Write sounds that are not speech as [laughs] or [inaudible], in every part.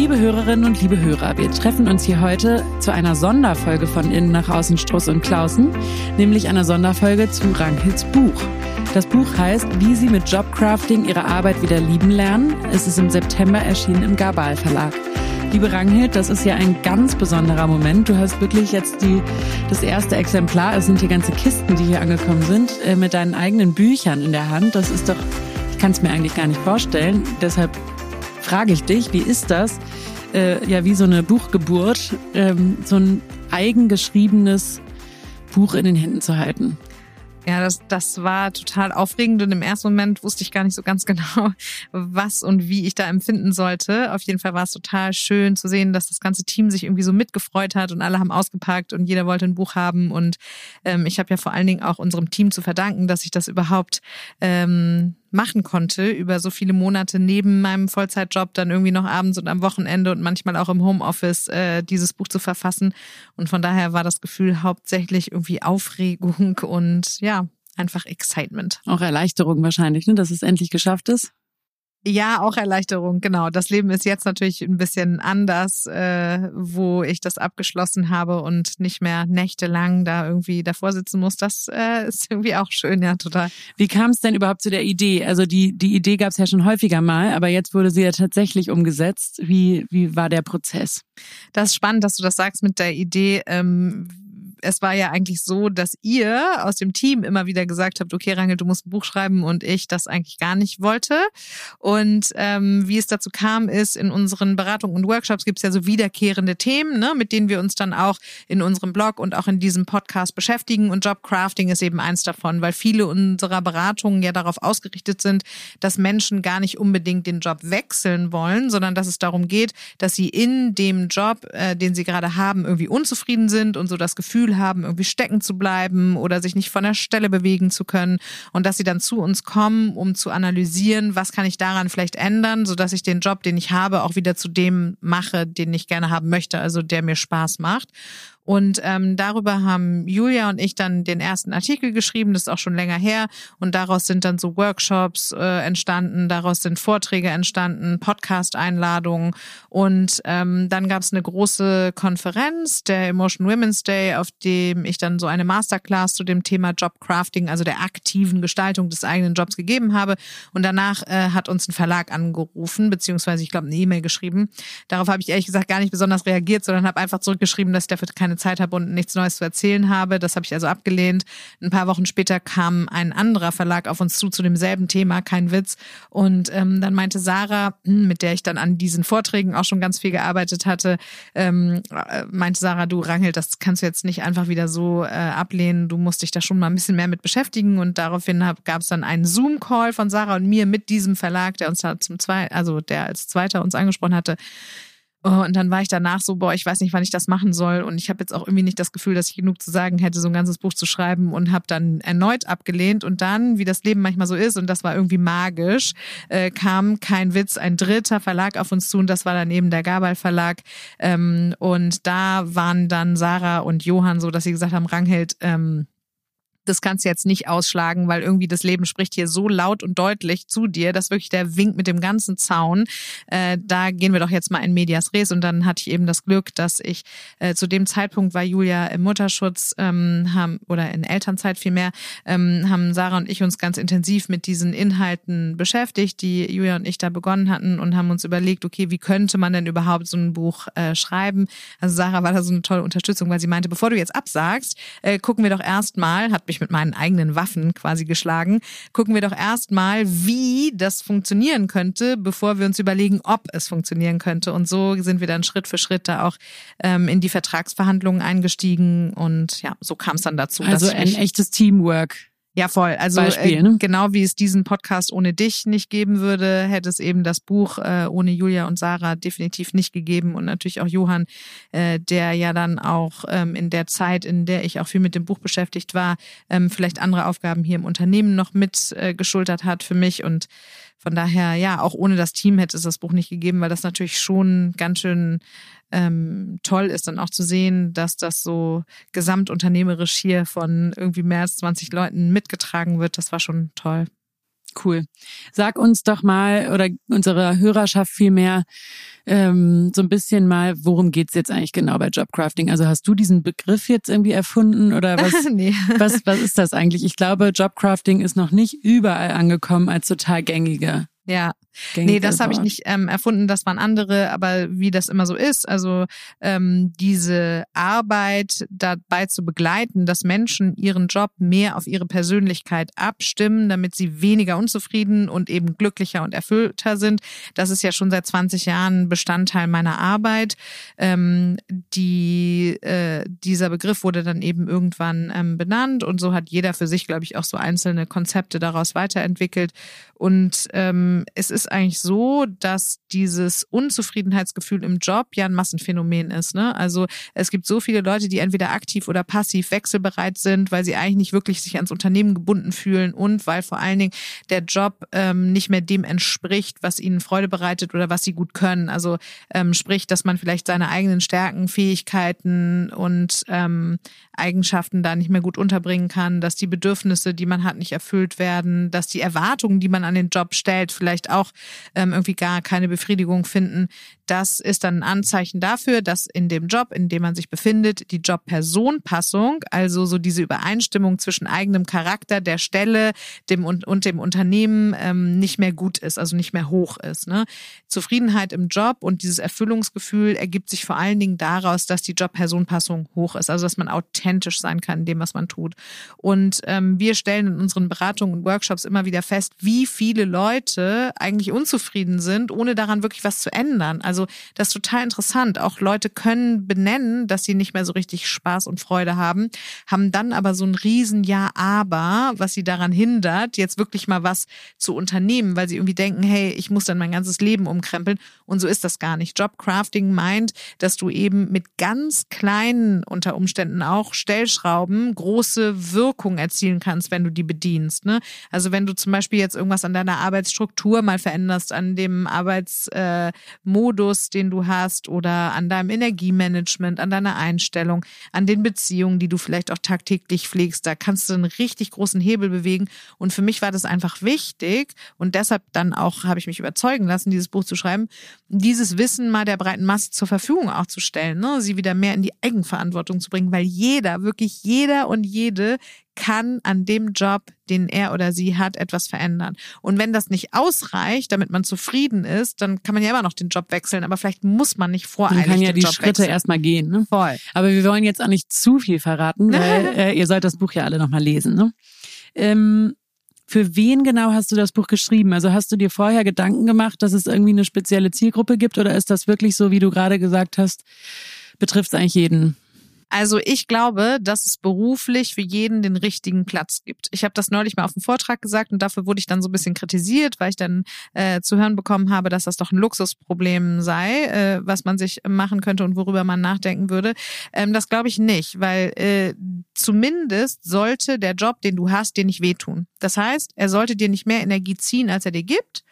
Liebe Hörerinnen und liebe Hörer, wir treffen uns hier heute zu einer Sonderfolge von Innen nach Außen Struss und Klausen, nämlich einer Sonderfolge zu Rankels Buch. Das Buch heißt Wie Sie mit Jobcrafting Ihre Arbeit wieder lieben lernen. Es ist im September erschienen im Gabal Verlag. Liebe Ranghild, das ist ja ein ganz besonderer Moment. Du hast wirklich jetzt die, das erste Exemplar, es sind hier ganze Kisten, die hier angekommen sind, äh, mit deinen eigenen Büchern in der Hand. Das ist doch, ich kann es mir eigentlich gar nicht vorstellen. Deshalb frage ich dich, wie ist das, äh, ja, wie so eine Buchgeburt, ähm, so ein eigengeschriebenes Buch in den Händen zu halten? Ja, das, das war total aufregend und im ersten Moment wusste ich gar nicht so ganz [laughs] genau, was und wie ich da empfinden sollte. Auf jeden Fall war es total schön zu sehen, dass das ganze Team sich irgendwie so mitgefreut hat und alle haben ausgepackt und jeder wollte ein Buch haben. Und ähm, ich habe ja vor allen Dingen auch unserem Team zu verdanken, dass ich das überhaupt ähm, machen konnte über so viele Monate neben meinem Vollzeitjob, dann irgendwie noch abends und am Wochenende und manchmal auch im Homeoffice äh, dieses Buch zu verfassen. Und von daher war das Gefühl hauptsächlich irgendwie Aufregung und ja, einfach Excitement. Auch Erleichterung wahrscheinlich, ne, dass es endlich geschafft ist. Ja, auch Erleichterung, genau. Das Leben ist jetzt natürlich ein bisschen anders, äh, wo ich das abgeschlossen habe und nicht mehr nächtelang da irgendwie davor sitzen muss. Das äh, ist irgendwie auch schön, ja, total. Wie kam es denn überhaupt zu der Idee? Also die, die Idee gab es ja schon häufiger mal, aber jetzt wurde sie ja tatsächlich umgesetzt. Wie, wie war der Prozess? Das ist spannend, dass du das sagst mit der Idee. Ähm, es war ja eigentlich so, dass ihr aus dem Team immer wieder gesagt habt, okay, Rangel, du musst ein Buch schreiben und ich das eigentlich gar nicht wollte. Und ähm, wie es dazu kam, ist, in unseren Beratungen und Workshops gibt es ja so wiederkehrende Themen, ne, mit denen wir uns dann auch in unserem Blog und auch in diesem Podcast beschäftigen. Und Jobcrafting ist eben eins davon, weil viele unserer Beratungen ja darauf ausgerichtet sind, dass Menschen gar nicht unbedingt den Job wechseln wollen, sondern dass es darum geht, dass sie in dem Job, äh, den sie gerade haben, irgendwie unzufrieden sind und so das Gefühl Gefühl haben, irgendwie stecken zu bleiben oder sich nicht von der Stelle bewegen zu können und dass sie dann zu uns kommen, um zu analysieren, was kann ich daran vielleicht ändern, sodass ich den Job, den ich habe, auch wieder zu dem mache, den ich gerne haben möchte, also der mir Spaß macht. Und ähm, darüber haben Julia und ich dann den ersten Artikel geschrieben, das ist auch schon länger her. Und daraus sind dann so Workshops äh, entstanden, daraus sind Vorträge entstanden, Podcast-Einladungen. Und ähm, dann gab es eine große Konferenz, der Emotion Women's Day, auf dem ich dann so eine Masterclass zu dem Thema Jobcrafting, also der aktiven Gestaltung des eigenen Jobs gegeben habe. Und danach äh, hat uns ein Verlag angerufen, beziehungsweise ich glaube eine E-Mail geschrieben. Darauf habe ich ehrlich gesagt gar nicht besonders reagiert, sondern habe einfach zurückgeschrieben, dass ich dafür keine Zeit habe und nichts Neues zu erzählen habe. Das habe ich also abgelehnt. Ein paar Wochen später kam ein anderer Verlag auf uns zu zu demselben Thema, kein Witz. Und ähm, dann meinte Sarah, hm, mit der ich dann an diesen Vorträgen auch schon ganz viel gearbeitet hatte, ähm, äh, meinte Sarah, du Rangel, das kannst du jetzt nicht einfach wieder so äh, ablehnen. Du musst dich da schon mal ein bisschen mehr mit beschäftigen. Und daraufhin gab es dann einen Zoom-Call von Sarah und mir mit diesem Verlag, der uns da zum zweiten, also der als Zweiter uns angesprochen hatte. Und dann war ich danach so, boah, ich weiß nicht, wann ich das machen soll. Und ich habe jetzt auch irgendwie nicht das Gefühl, dass ich genug zu sagen hätte, so ein ganzes Buch zu schreiben und habe dann erneut abgelehnt. Und dann, wie das Leben manchmal so ist, und das war irgendwie magisch, äh, kam kein Witz, ein dritter Verlag auf uns zu und das war dann eben der Gabal Verlag. Ähm, und da waren dann Sarah und Johann so, dass sie gesagt haben, Rangheld, ähm, das kannst du jetzt nicht ausschlagen, weil irgendwie das Leben spricht hier so laut und deutlich zu dir, dass wirklich der Wink mit dem ganzen Zaun, äh, da gehen wir doch jetzt mal in Medias Res. Und dann hatte ich eben das Glück, dass ich äh, zu dem Zeitpunkt war Julia im Mutterschutz ähm, haben, oder in Elternzeit vielmehr, ähm, haben Sarah und ich uns ganz intensiv mit diesen Inhalten beschäftigt, die Julia und ich da begonnen hatten und haben uns überlegt, okay, wie könnte man denn überhaupt so ein Buch äh, schreiben? Also Sarah war da so eine tolle Unterstützung, weil sie meinte, bevor du jetzt absagst, äh, gucken wir doch erstmal, hat mich mit meinen eigenen Waffen quasi geschlagen. Gucken wir doch erstmal, wie das funktionieren könnte, bevor wir uns überlegen, ob es funktionieren könnte. Und so sind wir dann Schritt für Schritt da auch ähm, in die Vertragsverhandlungen eingestiegen. Und ja, so kam es dann dazu. Also ein echtes Teamwork. Ja, voll. Also Beispiel, äh, ne? genau wie es diesen Podcast ohne dich nicht geben würde, hätte es eben das Buch äh, ohne Julia und Sarah definitiv nicht gegeben und natürlich auch Johann, äh, der ja dann auch ähm, in der Zeit, in der ich auch viel mit dem Buch beschäftigt war, ähm, vielleicht andere Aufgaben hier im Unternehmen noch mit äh, geschultert hat für mich und von daher, ja, auch ohne das Team hätte es das Buch nicht gegeben, weil das natürlich schon ganz schön ähm, toll ist, dann auch zu sehen, dass das so gesamtunternehmerisch hier von irgendwie mehr als 20 Leuten mitgetragen wird. Das war schon toll. Cool. Sag uns doch mal oder unserer Hörerschaft vielmehr ähm, so ein bisschen mal, worum geht's jetzt eigentlich genau bei Jobcrafting? Also hast du diesen Begriff jetzt irgendwie erfunden oder was, [laughs] nee. was, was ist das eigentlich? Ich glaube, Jobcrafting ist noch nicht überall angekommen als total gängiger ja, nee, das habe ich nicht ähm, erfunden, das waren andere, aber wie das immer so ist, also ähm, diese Arbeit dabei zu begleiten, dass Menschen ihren Job mehr auf ihre Persönlichkeit abstimmen, damit sie weniger unzufrieden und eben glücklicher und erfüllter sind, das ist ja schon seit 20 Jahren Bestandteil meiner Arbeit. Ähm, die, äh, dieser Begriff wurde dann eben irgendwann ähm, benannt und so hat jeder für sich, glaube ich, auch so einzelne Konzepte daraus weiterentwickelt und ähm, es ist eigentlich so, dass dieses Unzufriedenheitsgefühl im Job ja ein Massenphänomen ist. Ne? Also es gibt so viele Leute, die entweder aktiv oder passiv wechselbereit sind, weil sie eigentlich nicht wirklich sich ans Unternehmen gebunden fühlen und weil vor allen Dingen der Job ähm, nicht mehr dem entspricht, was ihnen Freude bereitet oder was sie gut können. Also ähm, sprich, dass man vielleicht seine eigenen Stärken, Fähigkeiten und ähm, Eigenschaften da nicht mehr gut unterbringen kann, dass die Bedürfnisse, die man hat, nicht erfüllt werden, dass die Erwartungen, die man an den Job stellt, vielleicht auch ähm, irgendwie gar keine Befriedigung finden. Das ist dann ein Anzeichen dafür, dass in dem Job, in dem man sich befindet, die Job-Person-Passung, also so diese Übereinstimmung zwischen eigenem Charakter, der Stelle dem und, und dem Unternehmen ähm, nicht mehr gut ist, also nicht mehr hoch ist. Ne? Zufriedenheit im Job und dieses Erfüllungsgefühl ergibt sich vor allen Dingen daraus, dass die Job-Person-Passung hoch ist, also dass man authentisch sein kann in dem, was man tut. Und ähm, wir stellen in unseren Beratungen und Workshops immer wieder fest, wie viele Leute eigentlich unzufrieden sind, ohne daran wirklich was zu ändern. Also das ist total interessant. Auch Leute können benennen, dass sie nicht mehr so richtig Spaß und Freude haben, haben dann aber so ein riesen Ja, aber, was sie daran hindert, jetzt wirklich mal was zu unternehmen, weil sie irgendwie denken, hey, ich muss dann mein ganzes Leben umkrempeln. Und so ist das gar nicht. Jobcrafting meint, dass du eben mit ganz kleinen unter Umständen auch Stellschrauben große Wirkung erzielen kannst, wenn du die bedienst. Ne? Also wenn du zum Beispiel jetzt irgendwas an deiner Arbeitsstruktur mal veränderst, an dem Arbeitsmodus, Fokus, den du hast oder an deinem Energiemanagement, an deiner Einstellung, an den Beziehungen, die du vielleicht auch tagtäglich pflegst. Da kannst du einen richtig großen Hebel bewegen. Und für mich war das einfach wichtig und deshalb dann auch habe ich mich überzeugen lassen, dieses Buch zu schreiben, dieses Wissen mal der breiten Masse zur Verfügung auch zu stellen, ne? sie wieder mehr in die Eigenverantwortung zu bringen, weil jeder, wirklich jeder und jede kann an dem Job, den er oder sie hat, etwas verändern. Und wenn das nicht ausreicht, damit man zufrieden ist, dann kann man ja immer noch den Job wechseln, aber vielleicht muss man nicht voreilig Man kann ja die Job Schritte erstmal gehen. Ne? Voll. Aber wir wollen jetzt auch nicht zu viel verraten, [laughs] weil äh, ihr sollt das Buch ja alle nochmal lesen. Ne? Ähm, für wen genau hast du das Buch geschrieben? Also hast du dir vorher Gedanken gemacht, dass es irgendwie eine spezielle Zielgruppe gibt oder ist das wirklich so, wie du gerade gesagt hast, betrifft es eigentlich jeden? Also ich glaube, dass es beruflich für jeden den richtigen Platz gibt. Ich habe das neulich mal auf dem Vortrag gesagt und dafür wurde ich dann so ein bisschen kritisiert, weil ich dann äh, zu hören bekommen habe, dass das doch ein Luxusproblem sei, äh, was man sich machen könnte und worüber man nachdenken würde. Ähm, das glaube ich nicht, weil äh, zumindest sollte der Job, den du hast, dir nicht wehtun. Das heißt, er sollte dir nicht mehr Energie ziehen, als er dir gibt.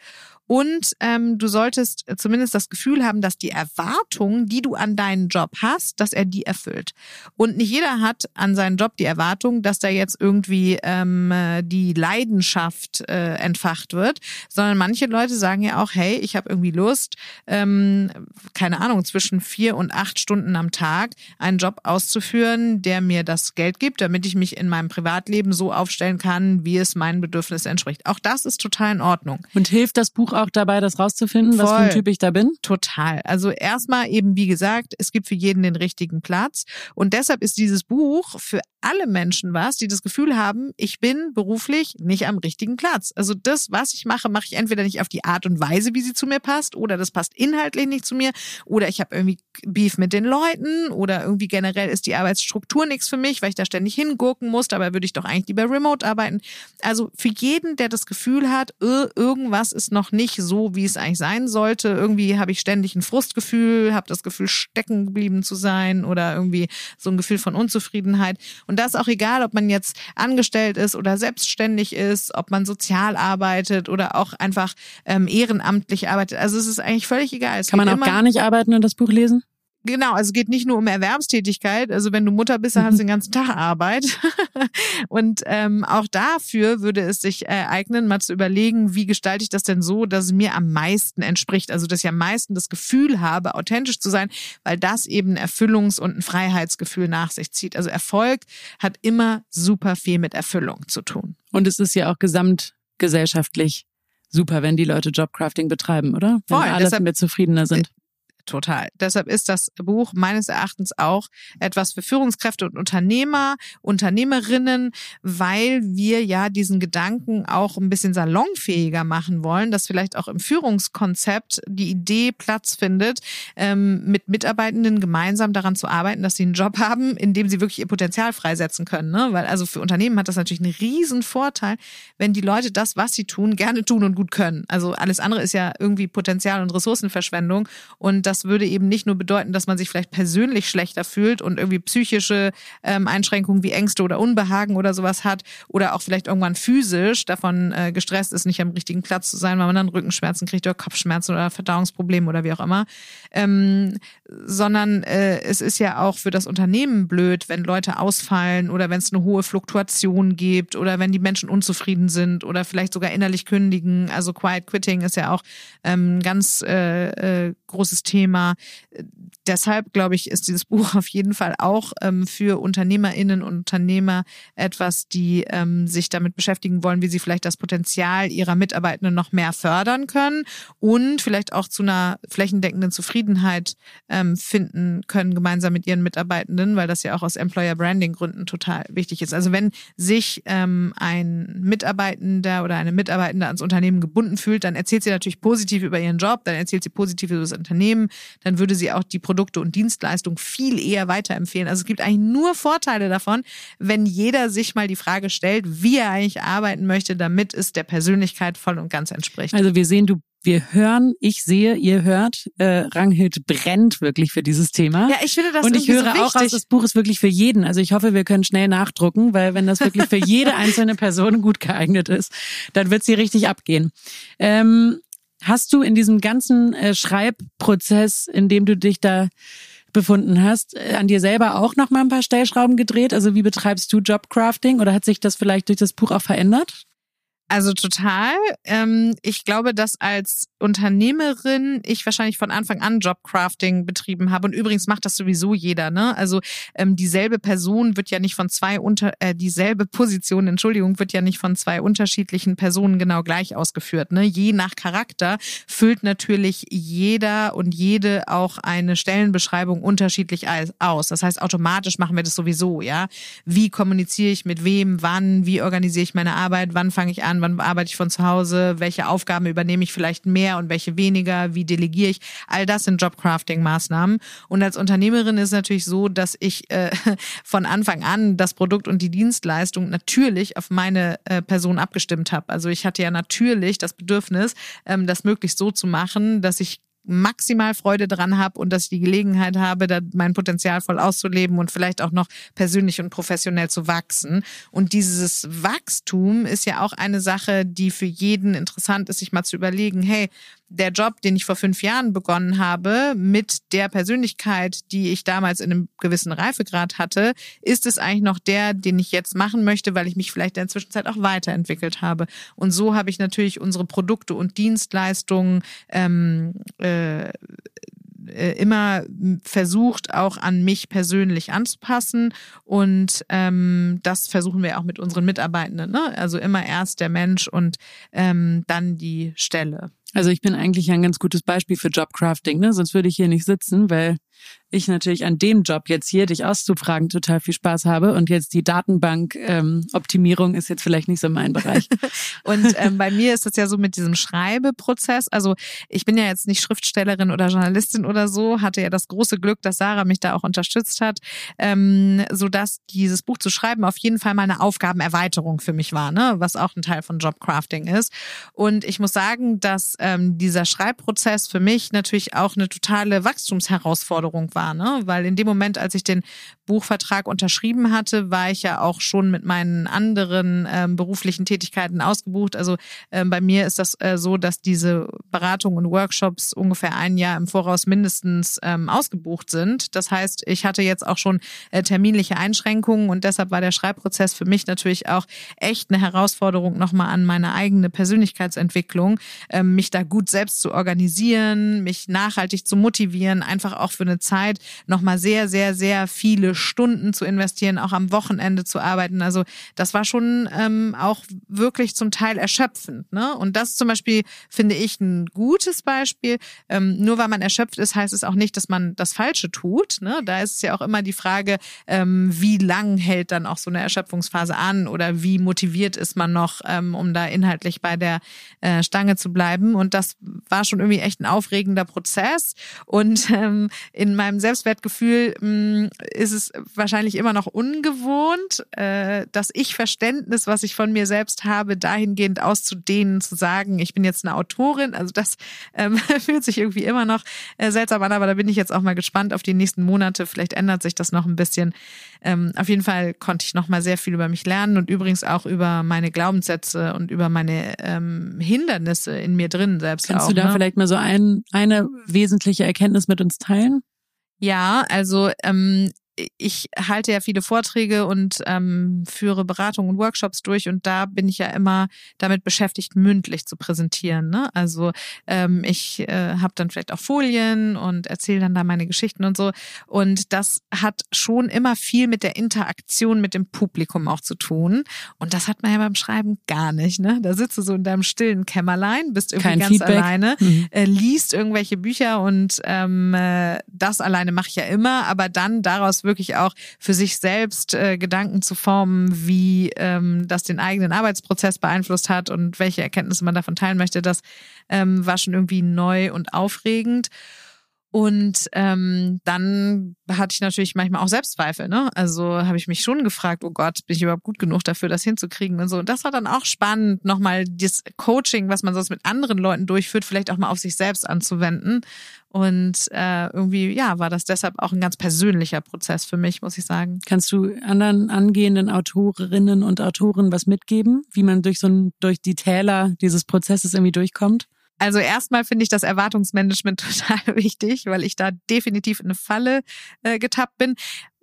Und ähm, du solltest zumindest das Gefühl haben, dass die Erwartungen, die du an deinen Job hast, dass er die erfüllt. Und nicht jeder hat an seinen Job die Erwartung, dass da jetzt irgendwie ähm, die Leidenschaft äh, entfacht wird, sondern manche Leute sagen ja auch, hey, ich habe irgendwie Lust, ähm, keine Ahnung, zwischen vier und acht Stunden am Tag einen Job auszuführen, der mir das Geld gibt, damit ich mich in meinem Privatleben so aufstellen kann, wie es meinen Bedürfnissen entspricht. Auch das ist total in Ordnung. Und hilft das Buch auch dabei, das rauszufinden, Voll. was für ein Typ ich da bin? Total. Also erstmal eben, wie gesagt, es gibt für jeden den richtigen Platz. Und deshalb ist dieses Buch für alle Menschen was, die das Gefühl haben, ich bin beruflich nicht am richtigen Platz. Also das, was ich mache, mache ich entweder nicht auf die Art und Weise, wie sie zu mir passt, oder das passt inhaltlich nicht zu mir, oder ich habe irgendwie Beef mit den Leuten, oder irgendwie generell ist die Arbeitsstruktur nichts für mich, weil ich da ständig hingurken muss, dabei würde ich doch eigentlich lieber remote arbeiten. Also für jeden, der das Gefühl hat, irgendwas ist noch nicht so, wie es eigentlich sein sollte, irgendwie habe ich ständig ein Frustgefühl, habe das Gefühl, stecken geblieben zu sein, oder irgendwie so ein Gefühl von Unzufriedenheit. Und das ist auch egal, ob man jetzt angestellt ist oder selbstständig ist, ob man sozial arbeitet oder auch einfach ähm, ehrenamtlich arbeitet. Also es ist eigentlich völlig egal. Es Kann man auch gar nicht arbeiten und das Buch lesen? Genau, also geht nicht nur um Erwerbstätigkeit. Also wenn du Mutter bist, dann hast du den ganzen Tag Arbeit. [laughs] und ähm, auch dafür würde es sich äh, eignen, mal zu überlegen, wie gestalte ich das denn so, dass es mir am meisten entspricht. Also dass ich am meisten das Gefühl habe, authentisch zu sein, weil das eben ein Erfüllungs- und ein Freiheitsgefühl nach sich zieht. Also Erfolg hat immer super viel mit Erfüllung zu tun. Und es ist ja auch gesamtgesellschaftlich super, wenn die Leute Jobcrafting betreiben, oder? Wenn Voll, alle deshalb, mit zufriedener sind. Total. Deshalb ist das Buch meines Erachtens auch etwas für Führungskräfte und Unternehmer, Unternehmerinnen, weil wir ja diesen Gedanken auch ein bisschen salonfähiger machen wollen, dass vielleicht auch im Führungskonzept die Idee Platz findet, ähm, mit Mitarbeitenden gemeinsam daran zu arbeiten, dass sie einen Job haben, in dem sie wirklich ihr Potenzial freisetzen können. Ne? Weil also für Unternehmen hat das natürlich einen riesen Vorteil, wenn die Leute das, was sie tun, gerne tun und gut können. Also alles andere ist ja irgendwie Potenzial und Ressourcenverschwendung und das würde eben nicht nur bedeuten, dass man sich vielleicht persönlich schlechter fühlt und irgendwie psychische ähm, Einschränkungen wie Ängste oder Unbehagen oder sowas hat oder auch vielleicht irgendwann physisch davon äh, gestresst ist, nicht am richtigen Platz zu sein, weil man dann Rückenschmerzen kriegt oder Kopfschmerzen oder Verdauungsprobleme oder wie auch immer. Ähm, sondern äh, es ist ja auch für das Unternehmen blöd, wenn Leute ausfallen oder wenn es eine hohe Fluktuation gibt oder wenn die Menschen unzufrieden sind oder vielleicht sogar innerlich kündigen. Also Quiet Quitting ist ja auch ähm, ganz äh, äh, großes Thema. Deshalb glaube ich, ist dieses Buch [laughs] auf jeden Fall auch ähm, für Unternehmerinnen und Unternehmer etwas, die ähm, sich damit beschäftigen wollen, wie sie vielleicht das Potenzial ihrer Mitarbeitenden noch mehr fördern können und vielleicht auch zu einer flächendeckenden Zufriedenheit ähm, finden können, gemeinsam mit ihren Mitarbeitenden, weil das ja auch aus Employer Branding Gründen total wichtig ist. Also wenn sich ähm, ein Mitarbeitender oder eine Mitarbeitende ans Unternehmen gebunden fühlt, dann erzählt sie natürlich positiv über ihren Job, dann erzählt sie positiv über das Unternehmen, dann würde sie auch die Produkte und Dienstleistungen viel eher weiterempfehlen. Also es gibt eigentlich nur Vorteile davon, wenn jeder sich mal die Frage stellt, wie er eigentlich arbeiten möchte, damit es der Persönlichkeit voll und ganz entspricht. Also wir sehen, du wir hören, ich sehe, ihr hört, äh, Ranghild brennt wirklich für dieses Thema. Ja, ich finde das Und ich höre so auch raus, das Buch ist wirklich für jeden. Also ich hoffe, wir können schnell nachdrucken, weil wenn das wirklich für jede [laughs] einzelne Person gut geeignet ist, dann wird sie richtig abgehen. Ähm, Hast du in diesem ganzen äh, Schreibprozess, in dem du dich da befunden hast, äh, an dir selber auch noch mal ein paar Stellschrauben gedreht? Also wie betreibst du Jobcrafting oder hat sich das vielleicht durch das Buch auch verändert? Also total. Ähm, ich glaube, dass als Unternehmerin ich wahrscheinlich von Anfang an Jobcrafting betrieben habe. Und übrigens macht das sowieso jeder. Ne? Also ähm, dieselbe Person wird ja nicht von zwei unter äh, dieselbe Position, Entschuldigung, wird ja nicht von zwei unterschiedlichen Personen genau gleich ausgeführt. Ne? Je nach Charakter füllt natürlich jeder und jede auch eine Stellenbeschreibung unterschiedlich aus. Das heißt, automatisch machen wir das sowieso. Ja, wie kommuniziere ich mit wem, wann, wie organisiere ich meine Arbeit, wann fange ich an wann arbeite ich von zu Hause, welche Aufgaben übernehme ich vielleicht mehr und welche weniger, wie delegiere ich. All das sind Jobcrafting-Maßnahmen. Und als Unternehmerin ist natürlich so, dass ich äh, [laughs] von Anfang an das Produkt und die Dienstleistung natürlich auf meine äh, Person abgestimmt habe. Also ich hatte ja natürlich das Bedürfnis, ähm, das möglichst so zu machen, dass ich maximal Freude dran habe und dass ich die Gelegenheit habe, da mein Potenzial voll auszuleben und vielleicht auch noch persönlich und professionell zu wachsen. Und dieses Wachstum ist ja auch eine Sache, die für jeden interessant ist, sich mal zu überlegen, hey, der Job, den ich vor fünf Jahren begonnen habe, mit der Persönlichkeit, die ich damals in einem gewissen Reifegrad hatte, ist es eigentlich noch der, den ich jetzt machen möchte, weil ich mich vielleicht in der Zwischenzeit auch weiterentwickelt habe. Und so habe ich natürlich unsere Produkte und Dienstleistungen ähm, äh, äh, immer versucht, auch an mich persönlich anzupassen. Und ähm, das versuchen wir auch mit unseren Mitarbeitenden. Ne? Also immer erst der Mensch und ähm, dann die Stelle. Also ich bin eigentlich ein ganz gutes Beispiel für Jobcrafting, ne? Sonst würde ich hier nicht sitzen, weil ich natürlich an dem Job jetzt hier, dich auszufragen, total viel Spaß habe. Und jetzt die Datenbank-Optimierung ähm, ist jetzt vielleicht nicht so mein Bereich. [laughs] und ähm, bei mir ist das ja so mit diesem Schreibeprozess. Also ich bin ja jetzt nicht Schriftstellerin oder Journalistin oder so, hatte ja das große Glück, dass Sarah mich da auch unterstützt hat, ähm, sodass dieses Buch zu schreiben auf jeden Fall mal eine Aufgabenerweiterung für mich war, ne? was auch ein Teil von Jobcrafting ist. Und ich muss sagen, dass ähm, dieser Schreibprozess für mich natürlich auch eine totale Wachstumsherausforderung Herausforderung war, ne? Weil in dem Moment, als ich den Buchvertrag unterschrieben hatte, war ich ja auch schon mit meinen anderen ähm, beruflichen Tätigkeiten ausgebucht. Also ähm, bei mir ist das äh, so, dass diese Beratungen und Workshops ungefähr ein Jahr im Voraus mindestens ähm, ausgebucht sind. Das heißt, ich hatte jetzt auch schon äh, terminliche Einschränkungen und deshalb war der Schreibprozess für mich natürlich auch echt eine Herausforderung nochmal an meine eigene Persönlichkeitsentwicklung, ähm, mich da gut selbst zu organisieren, mich nachhaltig zu motivieren, einfach auch für eine Zeit nochmal sehr, sehr, sehr viele Stunden zu investieren, auch am Wochenende zu arbeiten. Also das war schon ähm, auch wirklich zum Teil erschöpfend. Ne? Und das zum Beispiel finde ich ein gutes Beispiel. Ähm, nur weil man erschöpft ist, heißt es auch nicht, dass man das Falsche tut. Ne? Da ist es ja auch immer die Frage, ähm, wie lang hält dann auch so eine Erschöpfungsphase an oder wie motiviert ist man noch, ähm, um da inhaltlich bei der äh, Stange zu bleiben. Und das war schon irgendwie echt ein aufregender Prozess. Und ähm, in meinem Selbstwertgefühl mh, mm, ist es wahrscheinlich immer noch ungewohnt, äh, das Ich-Verständnis, was ich von mir selbst habe, dahingehend auszudehnen, zu sagen, ich bin jetzt eine Autorin. Also das ähm, [laughs] fühlt sich irgendwie immer noch äh, seltsam an, aber da bin ich jetzt auch mal gespannt auf die nächsten Monate. Vielleicht ändert sich das noch ein bisschen. Ähm, auf jeden Fall konnte ich noch mal sehr viel über mich lernen und übrigens auch über meine Glaubenssätze und über meine ähm, Hindernisse in mir drin selbst. Kannst auch, du da ne? vielleicht mal so ein, eine wesentliche Erkenntnis mit uns teilen? Ja, also ähm, ich halte ja viele Vorträge und ähm, führe Beratungen und Workshops durch und da bin ich ja immer damit beschäftigt, mündlich zu präsentieren. Ne? Also ähm, ich äh, habe dann vielleicht auch Folien und erzähle dann da meine Geschichten und so. Und das hat schon immer viel mit der Interaktion mit dem Publikum auch zu tun. Und das hat man ja beim Schreiben gar nicht. Ne? Da sitzt du so in deinem stillen Kämmerlein, bist irgendwie Kein ganz Feedback. alleine, Mhm. äh, liest irgendwelche Bücher und ähm, äh, das alleine mache ich ja immer, aber dann daraus wirklich auch für sich selbst äh, Gedanken zu formen, wie ähm, das den eigenen Arbeitsprozess beeinflusst hat und welche Erkenntnisse man davon teilen möchte, das ähm, war schon irgendwie neu und aufregend. Und ähm, dann hatte ich natürlich manchmal auch Selbstzweifel. Ne? Also habe ich mich schon gefragt, oh Gott, bin ich überhaupt gut genug dafür, das hinzukriegen und so. Und das war dann auch spannend, nochmal das Coaching, was man sonst mit anderen Leuten durchführt, vielleicht auch mal auf sich selbst anzuwenden. Und äh, irgendwie, ja, war das deshalb auch ein ganz persönlicher Prozess für mich, muss ich sagen. Kannst du anderen angehenden Autorinnen und Autoren was mitgeben, wie man durch so ein, durch die Täler dieses Prozesses irgendwie durchkommt? Also erstmal finde ich das Erwartungsmanagement [laughs] total wichtig, weil ich da definitiv in eine Falle äh, getappt bin.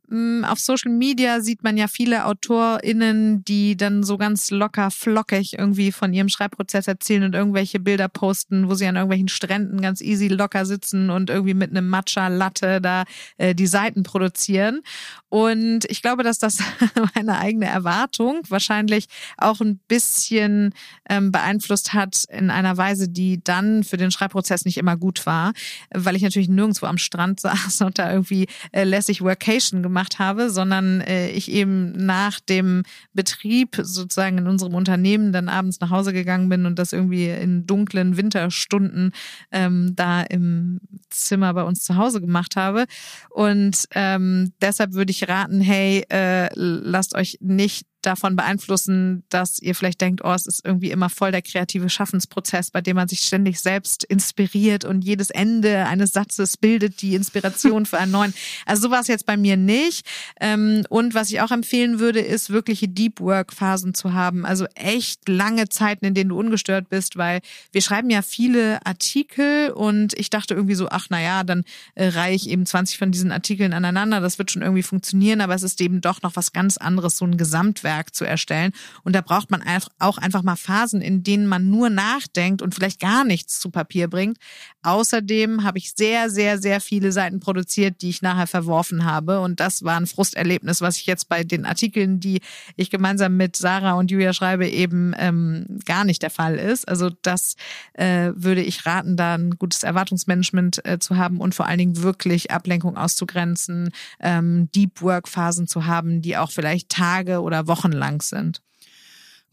Mm, Auf Social Media sieht man ja viele AutorInnen, die dann so ganz locker, flockig irgendwie von ihrem Schreibprozess erzählen und irgendwelche Bilder posten, wo sie an irgendwelchen Stränden ganz easy locker sitzen und irgendwie mit einem Matcha-Latte da äh, die Seiten produzieren. Und ich glaube, dass das [laughs] meine eigene Erwartung wahrscheinlich auch ein bisschen ähm, beeinflusst hat in einer Weise, die dann für den Schreibprozess nicht immer gut war, weil ich natürlich nirgendwo am Strand [laughs] saß und da irgendwie äh, lässig Workation gemacht habe, sondern äh, ich eben nach dem Betrieb sozusagen in unserem Unternehmen dann abends nach Hause gegangen bin und das irgendwie in dunklen Winterstunden ähm, da im Zimmer bei uns zu Hause gemacht habe. Und ähm, deshalb würde ich raten, hey, äh, lasst euch nicht davon beeinflussen, dass ihr vielleicht denkt, oh, es ist irgendwie immer voll der kreative Schaffensprozess, bei dem man sich ständig selbst inspiriert und jedes Ende eines Satzes bildet die Inspiration für einen neuen. Also so war es jetzt bei mir nicht. Ähm, Und was ich auch empfehlen würde, ist wirkliche Deep Work Phasen zu haben. Also echt lange Zeiten, in denen du ungestört bist, weil wir schreiben ja viele Artikel und ich dachte irgendwie so, ach na ja, dann äh, reihe ich eben 20 von diesen Artikeln aneinander. Das wird schon irgendwie funktionieren, aber es ist eben doch noch was ganz anderes, so ein Gesamtwerk zu erstellen. Und da braucht man auch einfach mal Phasen, in denen man nur nachdenkt und vielleicht gar nichts zu Papier bringt. Außerdem habe ich sehr, sehr, sehr viele Seiten produziert, die ich nachher verworfen habe. Und das war ein Frusterlebnis, was ich jetzt bei den Artikeln, die ich gemeinsam mit Sarah und Julia schreibe, eben ähm, gar nicht der Fall ist. Also das äh, würde ich raten, da ein gutes Erwartungsmanagement äh, zu haben und vor allen Dingen wirklich Ablenkung auszugrenzen, ähm, Deep Work Phasen zu haben, die auch vielleicht Tage oder Wochen lang sind.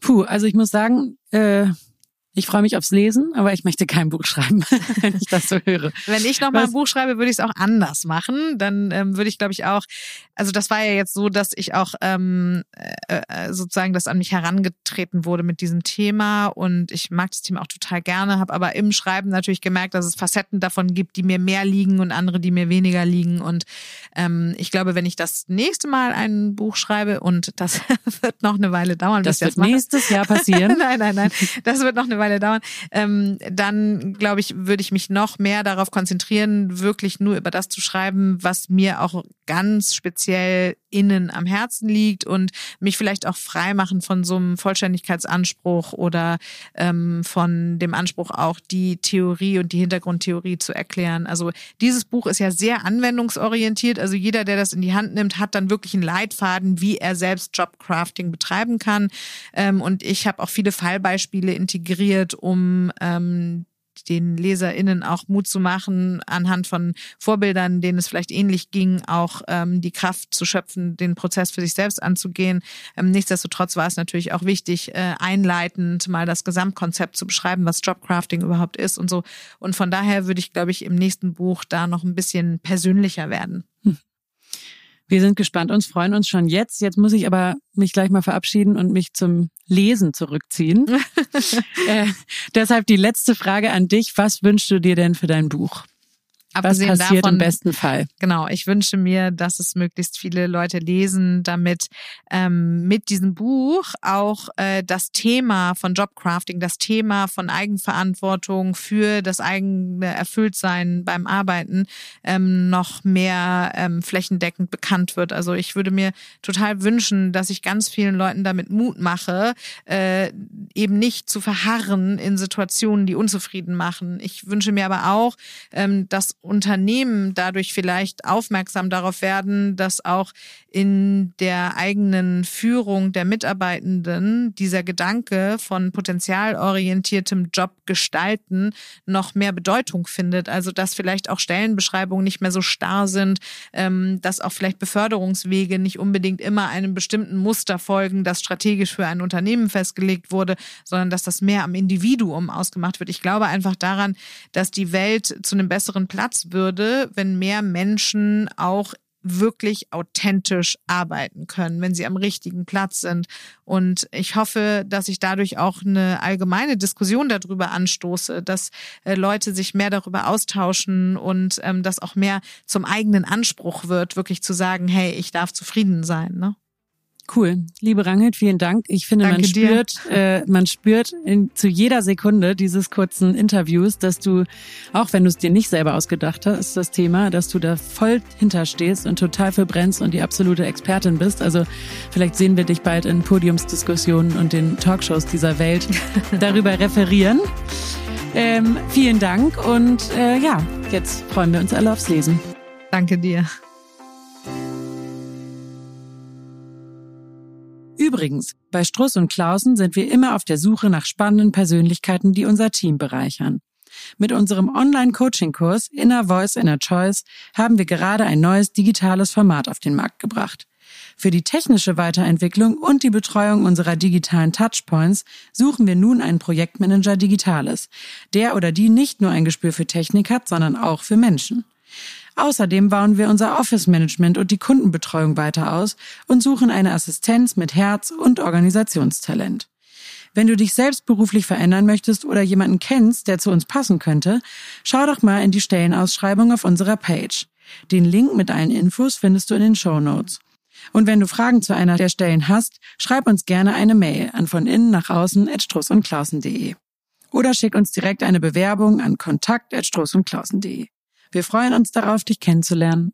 Puh, also ich muss sagen, äh, Ich freue mich aufs Lesen, aber ich möchte kein Buch schreiben, [laughs] wenn ich das so höre. Wenn ich nochmal ein Buch schreibe, würde ich es auch anders machen. Dann ähm, würde ich, glaube ich, auch, also das war ja jetzt so, dass ich auch ähm, äh, äh, sozusagen, das an mich herangetreten wurde mit diesem Thema und ich mag das Thema auch total gerne, habe aber im Schreiben natürlich gemerkt, dass es Facetten davon gibt, die mir mehr liegen und andere, die mir weniger liegen. Und ähm, ich glaube, wenn ich das nächste Mal ein Buch schreibe und das [laughs] wird noch eine Weile dauern, das wird nächstes Jahr passieren. [laughs] nein, nein, nein, das wird noch eine Weile Weile dauern, ähm, dann glaube ich, würde ich mich noch mehr darauf konzentrieren, wirklich nur über das zu schreiben, was mir auch ganz speziell innen am Herzen liegt und mich vielleicht auch frei machen von so einem Vollständigkeitsanspruch oder ähm, von dem Anspruch auch die Theorie und die Hintergrundtheorie zu erklären. Also dieses Buch ist ja sehr anwendungsorientiert. Also jeder, der das in die Hand nimmt, hat dann wirklich einen Leitfaden, wie er selbst Jobcrafting betreiben kann. Ähm, und ich habe auch viele Fallbeispiele integriert, um ähm, den LeserInnen auch Mut zu machen, anhand von Vorbildern, denen es vielleicht ähnlich ging, auch ähm, die Kraft zu schöpfen, den Prozess für sich selbst anzugehen. Ähm, nichtsdestotrotz war es natürlich auch wichtig, äh, einleitend mal das Gesamtkonzept zu beschreiben, was Jobcrafting überhaupt ist und so. Und von daher würde ich, glaube ich, im nächsten Buch da noch ein bisschen persönlicher werden. Wir sind gespannt, uns freuen uns schon jetzt. Jetzt muss ich aber mich gleich mal verabschieden und mich zum Lesen zurückziehen. [laughs] äh, deshalb die letzte Frage an dich. Was wünschst du dir denn für dein Buch? Abgesehen Was passiert davon, im besten Fall? Genau, ich wünsche mir, dass es möglichst viele Leute lesen, damit ähm, mit diesem Buch auch äh, das Thema von Jobcrafting, das Thema von Eigenverantwortung für das eigene Erfülltsein beim Arbeiten ähm, noch mehr ähm, flächendeckend bekannt wird. Also ich würde mir total wünschen, dass ich ganz vielen Leuten damit Mut mache, äh, eben nicht zu verharren in Situationen, die unzufrieden machen. Ich wünsche mir aber auch, ähm, dass Unternehmen dadurch vielleicht aufmerksam darauf werden, dass auch in der eigenen Führung der Mitarbeitenden dieser Gedanke von potenzialorientiertem Job gestalten noch mehr Bedeutung findet. Also dass vielleicht auch Stellenbeschreibungen nicht mehr so starr sind, ähm, dass auch vielleicht Beförderungswege nicht unbedingt immer einem bestimmten Muster folgen, das strategisch für ein Unternehmen festgelegt wurde, sondern dass das mehr am Individuum ausgemacht wird. Ich glaube einfach daran, dass die Welt zu einem besseren Platz Platz würde, wenn mehr Menschen auch wirklich authentisch arbeiten können, wenn sie am richtigen Platz sind. Und ich hoffe, dass ich dadurch auch eine allgemeine Diskussion darüber anstoße, dass äh, Leute sich mehr darüber austauschen und ähm, das auch mehr zum eigenen Anspruch wird, wirklich zu sagen, hey, ich darf zufrieden sein. Ne? Cool. Liebe Rangit, vielen Dank. Ich finde, Danke man spürt, äh, man spürt in, zu jeder Sekunde dieses kurzen Interviews, dass du, auch wenn du es dir nicht selber ausgedacht hast, das Thema, dass du da voll hinterstehst und total verbrennst und die absolute Expertin bist. Also vielleicht sehen wir dich bald in Podiumsdiskussionen und den Talkshows dieser Welt [laughs] darüber referieren. Ähm, vielen Dank und äh, ja, jetzt freuen wir uns alle aufs Lesen. Danke dir. Übrigens, bei Struss und Klausen sind wir immer auf der Suche nach spannenden Persönlichkeiten, die unser Team bereichern. Mit unserem Online-Coaching-Kurs Inner Voice, Inner Choice haben wir gerade ein neues digitales Format auf den Markt gebracht. Für die technische Weiterentwicklung und die Betreuung unserer digitalen Touchpoints suchen wir nun einen Projektmanager Digitales, der oder die nicht nur ein Gespür für Technik hat, sondern auch für Menschen. Außerdem bauen wir unser Office-Management und die Kundenbetreuung weiter aus und suchen eine Assistenz mit Herz und Organisationstalent. Wenn du dich selbst beruflich verändern möchtest oder jemanden kennst, der zu uns passen könnte, schau doch mal in die Stellenausschreibung auf unserer Page. Den Link mit allen Infos findest du in den Show Notes. Und wenn du Fragen zu einer der Stellen hast, schreib uns gerne eine Mail an von innen nach außen at strussundklausen.de. Oder schick uns direkt eine Bewerbung an kontakt at strussundklausen.de. Wir freuen uns darauf, dich kennenzulernen.